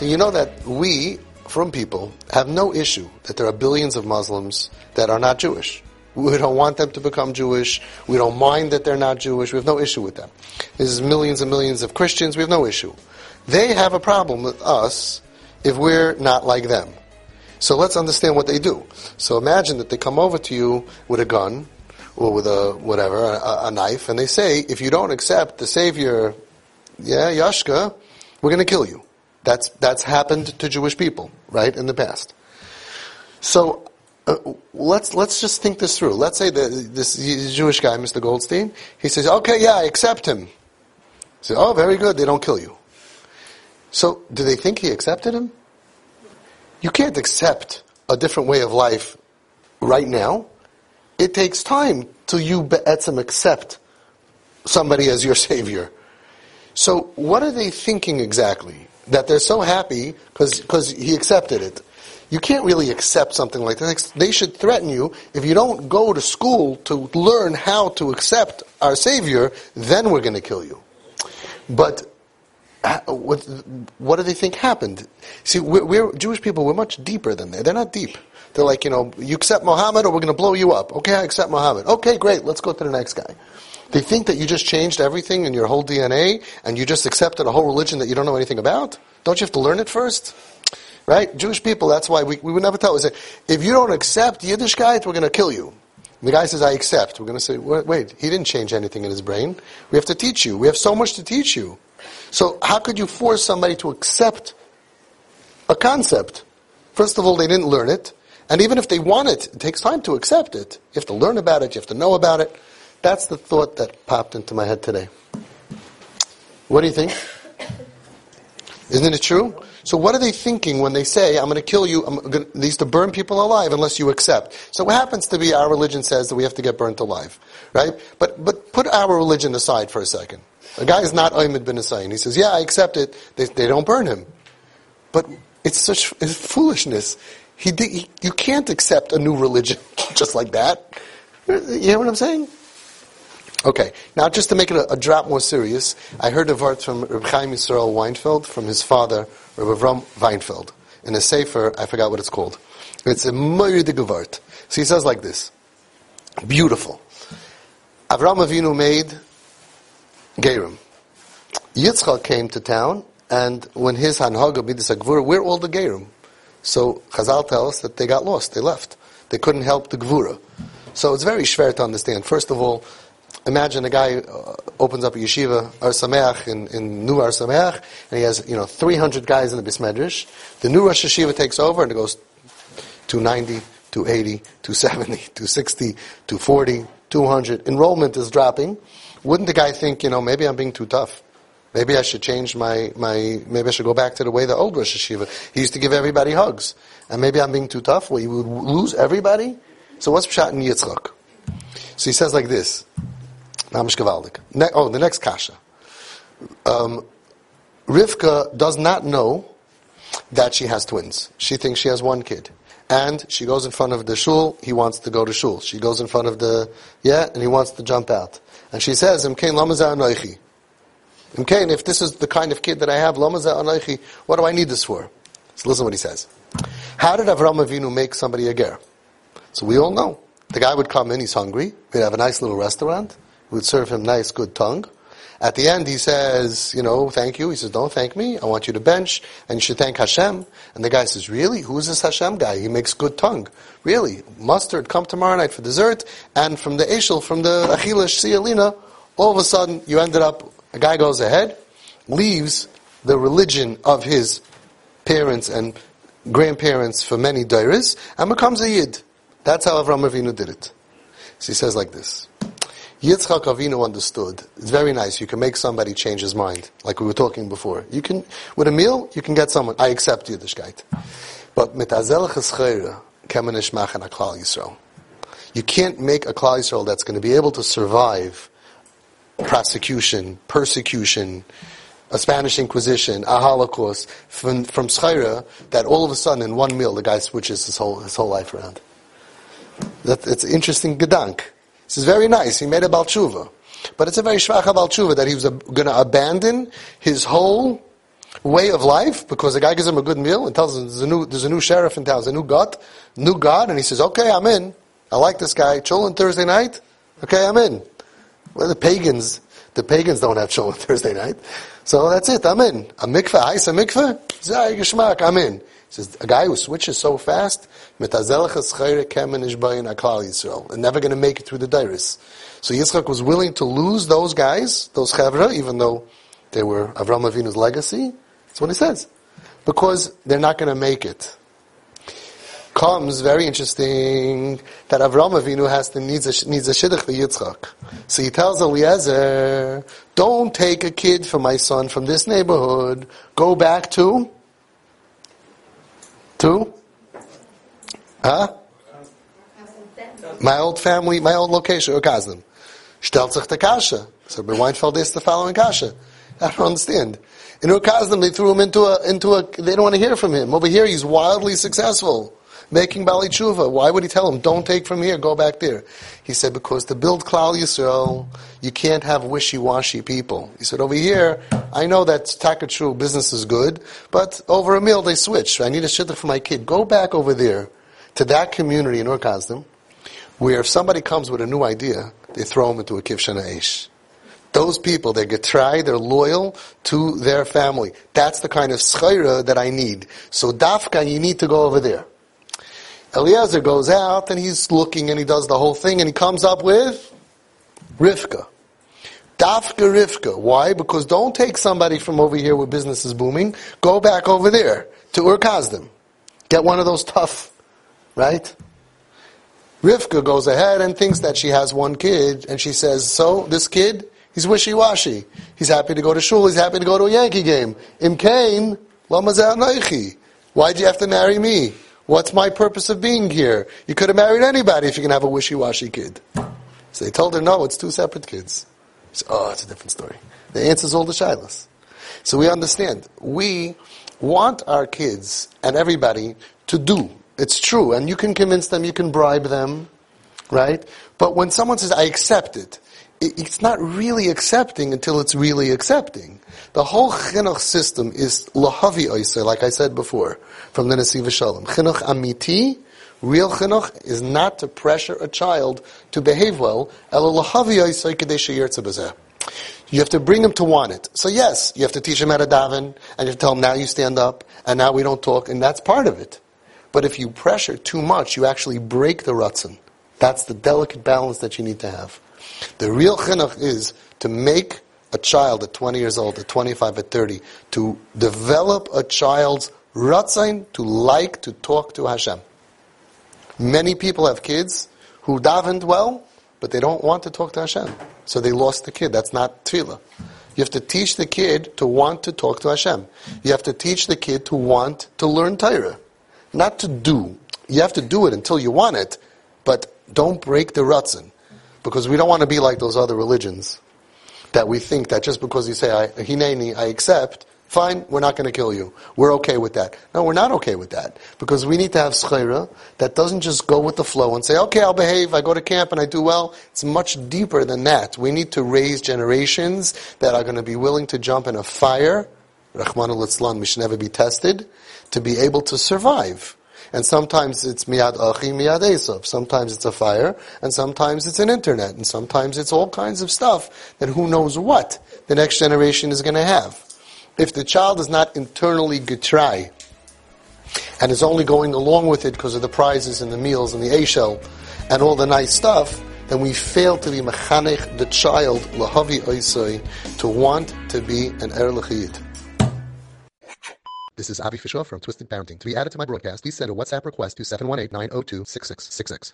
You know that we, from people, have no issue that there are billions of Muslims that are not Jewish? We don't want them to become Jewish. We don't mind that they're not Jewish. We have no issue with them. There's millions and millions of Christians. We have no issue. They have a problem with us if we're not like them. So let's understand what they do. So imagine that they come over to you with a gun or with a whatever, a, a knife, and they say, if you don't accept the Savior, yeah, Yashka, we're going to kill you. That's that's happened to Jewish people, right, in the past. So uh, let's let's just think this through. Let's say that this Jewish guy, Mr. Goldstein, he says, "Okay, yeah, I accept him." Say, "Oh, very good. They don't kill you." So, do they think he accepted him? You can't accept a different way of life right now. It takes time till you be'etzim accept somebody as your savior. So, what are they thinking exactly? That they're so happy because he accepted it. You can't really accept something like that. They should threaten you if you don't go to school to learn how to accept our Savior, then we're going to kill you. But uh, what, what do they think happened? See, we're, we're, Jewish people. We're much deeper than they. They're not deep. They're like, you know, you accept Muhammad, or we're going to blow you up. Okay, I accept Muhammad. Okay, great. Let's go to the next guy. They think that you just changed everything in your whole DNA, and you just accepted a whole religion that you don't know anything about. Don't you have to learn it first? Right? Jewish people. That's why we, we would never tell. We say, if you don't accept Yiddishkeit, we're going to kill you. And the guy says, I accept. We're going to say, wait, he didn't change anything in his brain. We have to teach you. We have so much to teach you. So how could you force somebody to accept a concept? First of all, they didn't learn it. And even if they want it, it takes time to accept it. You have to learn about it. You have to know about it. That's the thought that popped into my head today. What do you think? Isn't it true? So what are they thinking when they say, I'm going to kill you, I'm going to, used to burn people alive unless you accept. So what happens to be our religion says that we have to get burnt alive, right? But, but put our religion aside for a second. A guy is not Ayman bin Hussein. He says, yeah, I accept it. They, they don't burn him. But it's such it's foolishness. He, he, you can't accept a new religion just like that. You know what I'm saying? Okay, now just to make it a, a drop more serious, I heard a word from Reb Chaim Yisrael Weinfeld from his father, Reb Avram Weinfeld, in a sefer, I forgot what it's called. It's a moirdige word. So he says like this, beautiful. Avram Avinu made Gerim. Yitzchak came to town, and when his Hanhaga Bidis Gvura, we're all the Gerim. So Chazal tells us that they got lost, they left. They couldn't help the Gvura. So it's very schwer to understand. First of all, imagine a guy uh, opens up a yeshiva, Ar Sameach, in, in New Ar Sameach, and he has, you know, 300 guys in the Bismedrish. The new Rosh Yeshiva takes over and it goes 290, 280, 270, 260, 240, 200. Enrollment is dropping wouldn't the guy think, you know, maybe I'm being too tough? Maybe I should change my, my maybe I should go back to the way the old Rosh Yeshiva. He used to give everybody hugs. And maybe I'm being too tough, well, you would lose everybody? So what's Pshat in Yitzchak? So he says like this. Ne- oh, the next kasha. Um, Rivka does not know that she has twins. She thinks she has one kid. And she goes in front of the shul, he wants to go to shul. She goes in front of the, yeah, and he wants to jump out. And she says, Imkain lamaza anoichi. Imkain, if this is the kind of kid that I have, lamaza anoichi, what do I need this for? So listen what he says. How did Avram Avinu make somebody a ger? So we all know. The guy would come in, he's hungry, we'd have a nice little restaurant, would serve him nice, good tongue. At the end, he says, you know, thank you. He says, don't thank me. I want you to bench, and you should thank Hashem. And the guy says, really? Who's this Hashem guy? He makes good tongue. Really? Mustard, come tomorrow night for dessert. And from the Eshel, from the Achila Shialina, all of a sudden, you ended up, a guy goes ahead, leaves the religion of his parents and grandparents for many dairies, and becomes a Yid. That's how Avram Avinu did it. So he says like this. Yitzchak Avinu understood. It's very nice. You can make somebody change his mind, like we were talking before. You can, with a meal, you can get someone. I accept Yiddishkeit. But mitazel cheschera kemenish machen a klal Yisrael. You can't make a klal Yisrael that's going to be able to survive prosecution, persecution, a Spanish Inquisition, a Holocaust from from schera that all of a sudden in one meal the guy switches his whole his whole life around. That, it's interesting gedank. This is very nice. He made a Baal Teshuva. But it's a very shvach Baal Teshuva that he was going to abandon his whole way of life because the guy gives him a good meal and tells him there's a new, there's a new sheriff in town, there's a new God, new God, and he says, okay, I'm in. I like this guy. cholent Thursday night? Okay, I'm in. Well, the pagans, the pagans don't have cholent Thursday night. So that's it, I'm in. A mikveh, ice a mikveh? Zay geschmack, I'm in. Says, a guy who switches so fast, and never going to make it through the Dairis. So Yitzchak was willing to lose those guys, those chevra, even though they were Avram Avinu's legacy. That's what he says. Because they're not going to make it. Comes very interesting that Avram Avinu has to needs a needs a shidduch for Yitzchak. So he tells Eliezer, "Don't take a kid for my son from this neighborhood. Go back to to huh? My old family, my old location, oh, Ur Kasdim. Stellt sich the kasha. So Weinfeld is the following kasha. I don't understand. In Ur Kasdim, they threw him into a, into a, they don't want to hear from him. Over here, he's wildly successful, making Bali Tshuva. Why would he tell him, don't take from here, go back there? He said, because to build Klal Yisrael, you can't have wishy-washy people. He said, over here, I know that Takachu business is good, but over a meal they switch. I need a shidduch for my kid. Go back over there to that community in Ur Kasdim, where if somebody comes with a new idea, they throw him into a kivshana eish. Those people, they get tried, they're loyal to their family. That's the kind of schayra that I need. So dafka, you need to go over there. Eliezer goes out and he's looking and he does the whole thing and he comes up with Rivka. Dafka Rivka. Why? Because don't take somebody from over here where business is booming. Go back over there to Ur Kasdim. Get one of those tough, right? Rivka goes ahead and thinks that she has one kid and she says, so this kid, He's wishy-washy. He's happy to go to shul. He's happy to go to a Yankee game. Im Kain, Why do you have to marry me? What's my purpose of being here? You could have married anybody if you can have a wishy-washy kid. So they told her, no, it's two separate kids. Oh, it's a different story. The answer is all the shilas. So we understand. We want our kids and everybody to do. It's true. And you can convince them, you can bribe them, right? But when someone says, I accept it, it's not really accepting until it's really accepting. The whole chinuch system is lahavi oise, like I said before, from the Nesiv Shalom. Chinuch amiti, real chinuch, is not to pressure a child to behave well. You have to bring him to want it. So yes, you have to teach him how to daven, and you tell him, now you stand up, and now we don't talk, and that's part of it. But if you pressure too much, you actually break the rutzen. That's the delicate balance that you need to have. The real chinuch is to make a child at 20 years old, at 25, at 30, to develop a child's ratzain to like to talk to Hashem. Many people have kids who davened well, but they don't want to talk to Hashem. So they lost the kid. That's not tefillah. You have to teach the kid to want to talk to Hashem. You have to teach the kid to want to learn Torah. Not to do. You have to do it until you want it, but don't break the rutzen. Because we don't want to be like those other religions that we think that just because you say, I, I accept, fine, we're not going to kill you. We're okay with that. No, we're not okay with that. Because we need to have schayra that doesn't just go with the flow and say, okay, I'll behave, I go to camp and I do well. It's much deeper than that. We need to raise generations that are going to be willing to jump in a fire, Rahman al we should never be tested, to be able to survive. And sometimes it's miyad achi, miyad esav. Sometimes it's a fire, and sometimes it's an internet, and sometimes it's all kinds of stuff that who knows what the next generation is going to have. If the child is not internally getrai, and is only going along with it because of the prizes and the meals and the ashel and all the nice stuff, then we fail to be mechanech the child lahavi oisoi to want to be an er this is Avi Fishoff from Twisted Parenting. To be added to my broadcast, please send a WhatsApp request to 718-902-6666.